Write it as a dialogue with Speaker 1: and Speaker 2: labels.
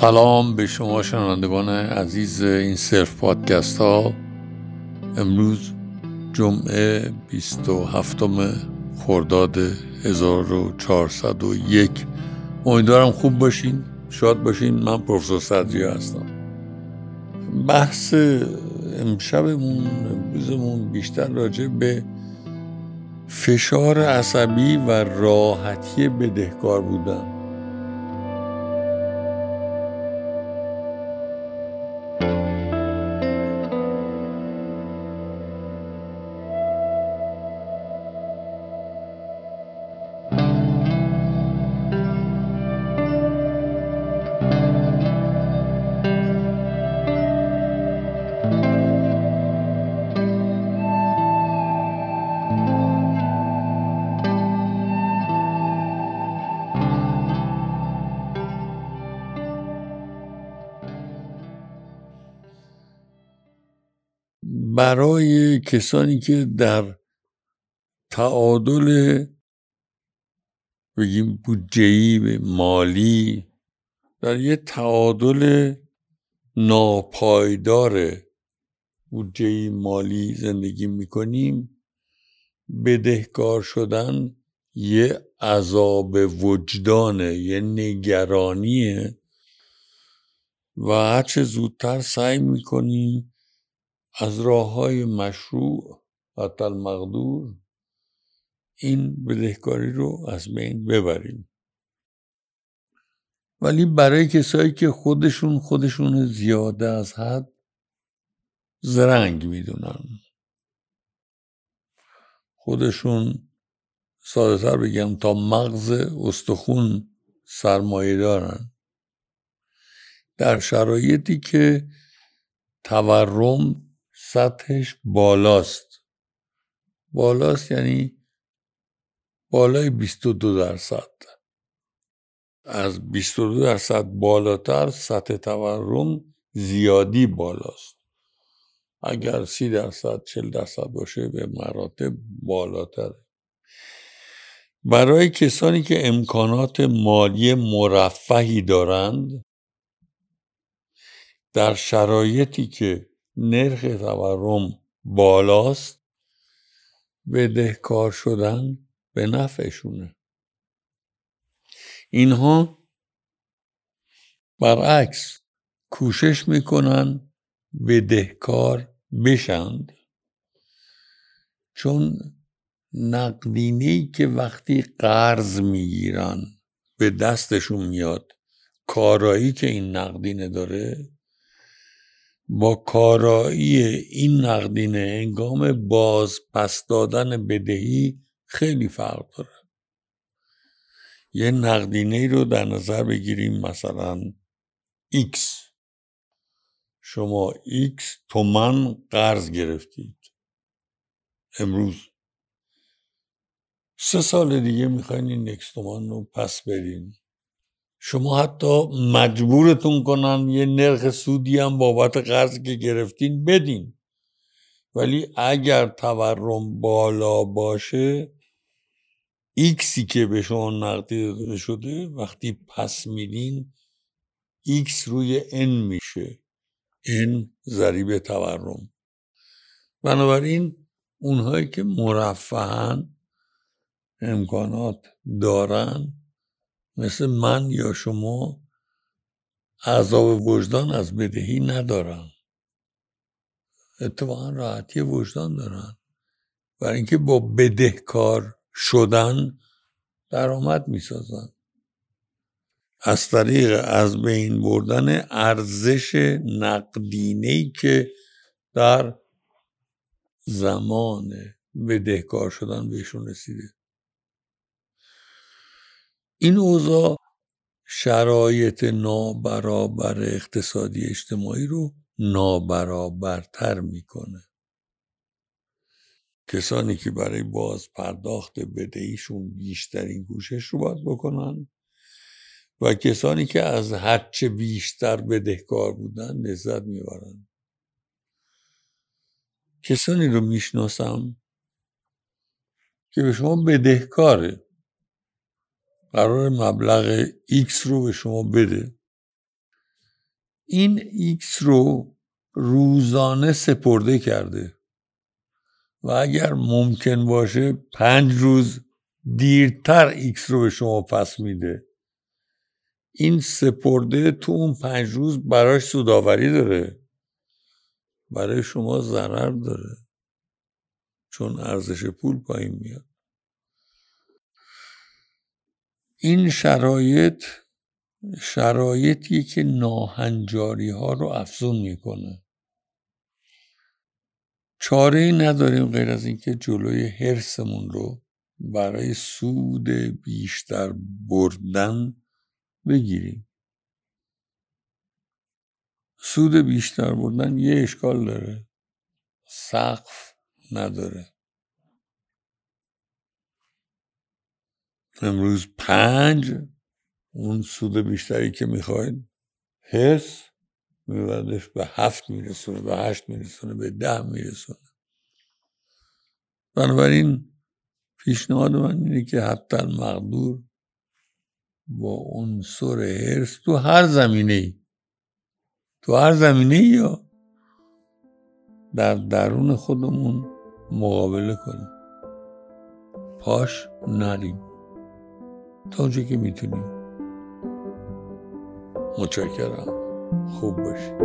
Speaker 1: سلام به شما شنوندگان عزیز این صرف پادکست ها. امروز جمعه 27 خرداد 1401 امیدوارم خوب باشین شاد باشین. من پروفسور صدری هستم. بحث امشبمون امروزمون بیشتر راجع به فشار عصبی و راحتی بدهکار بودن. برای کسانی که در تعادل بگیم بودجهی مالی در یه تعادل ناپایدار بودجهی مالی زندگی می‌کنیم بدهکار شدن یه عذاب وجدانه یه نگرانیه و هرچه زودتر سعی می‌کنیم از راه های مشروع حتی المقدور این بدهکاری رو از بین ببریم. ولی برای کسایی که خودشون خودشون زیاده از حد زرنگ می‌دونن. خودشون ساده تر بگم تا مغز استخون سرمایه دارن. در شرایطی که تورم سطحش بالاست. بالاست یعنی بالای 22 درصد. از 22 درصد بالاتر سطح تورم زیادی بالاست. اگر سی درصد چل درصد باشه به مراتب بالاتره. برای کسانی که امکانات مالی مرفهی دارند در شرایطی که نرخ تورم بالاست بدهکار شدن به نفعشونه. اینها برعکس کوشش می‌کنن بدهکار بشند. چون نقدینی که وقتی قرض می‌گیرن به دستشون میاد کارایی که این نقدینه داره با کارایی این نقدینه انگام باز پس دادن بدهی خیلی فرق داره. یه نقدینه رو در نظر بگیریم مثلا X شما X تومن قرض گرفتید. امروز. سه سال دیگه می‌خواین این X تومن رو پس بدین. شما حتی مجبورتون کنن یه نرخ سودی هم بابت قرض که گرفتین بدین. ولی اگر تورم بالا باشه ایکسی که به شما نقدی شده وقتی پس میدین ایکس روی ان میشه. ان ضریب تورم. بنابراین اونهایی که مرفهن امکانات دارن مثل من یا شما عذاب وجدان از بدهی ندارن. اتفاقا راحتی وجدان دارن. برای اینکه با بدهکار شدن درآمد می‌سازن. از طریق از بین بردن ارزش نقدینه که در زمان بدهکار شدن بهشون رسیده. این اوضاع شرایط نابرابر اقتصادی اجتماعی رو نابرابرتر می‌کنه. کسانی که برای باز پرداخت بدهیشون بیشترین کوشش رو باید بکنن و کسانی که از هرچه بیشتر بدهکار بودن لذت می‌برن. کسانی رو می‌شناسم که به شما بدهکاره. قرار مبلغ X رو به شما بده. این ایکس رو روزانه سپرده کرده. و اگر ممکن باشه پنج روز دیرتر ایکس رو به شما پس میده. این سپرده تو اون پنج روز براش سوداوری داره. برای شما ضرر داره. چون ارزش پول پایین میاد. این شرایط شرایطی که ناهنجاری ها رو افزون می‌کنه. چاره ای نداریم غیر از اینکه جلوی حرسمون رو برای سود بیشتر بردن بگیریم. سود بیشتر بردن یه اشکال داره. سقف نداره. امروز پنج. اون سود بیشتری که می‌خواید. حس میبردش به هفت میرسونه به هشت میرسونه به ده میرسونه. بنابراین پیشنهاد من اینه که حتی مقدور با عنصر هرس تو هر زمینه ای تو هر زمینه ای یا در درون خودمون مقابله کنیم. پاش نریم. تا اونجا که می‌تونیم متشکرم. خوب باشید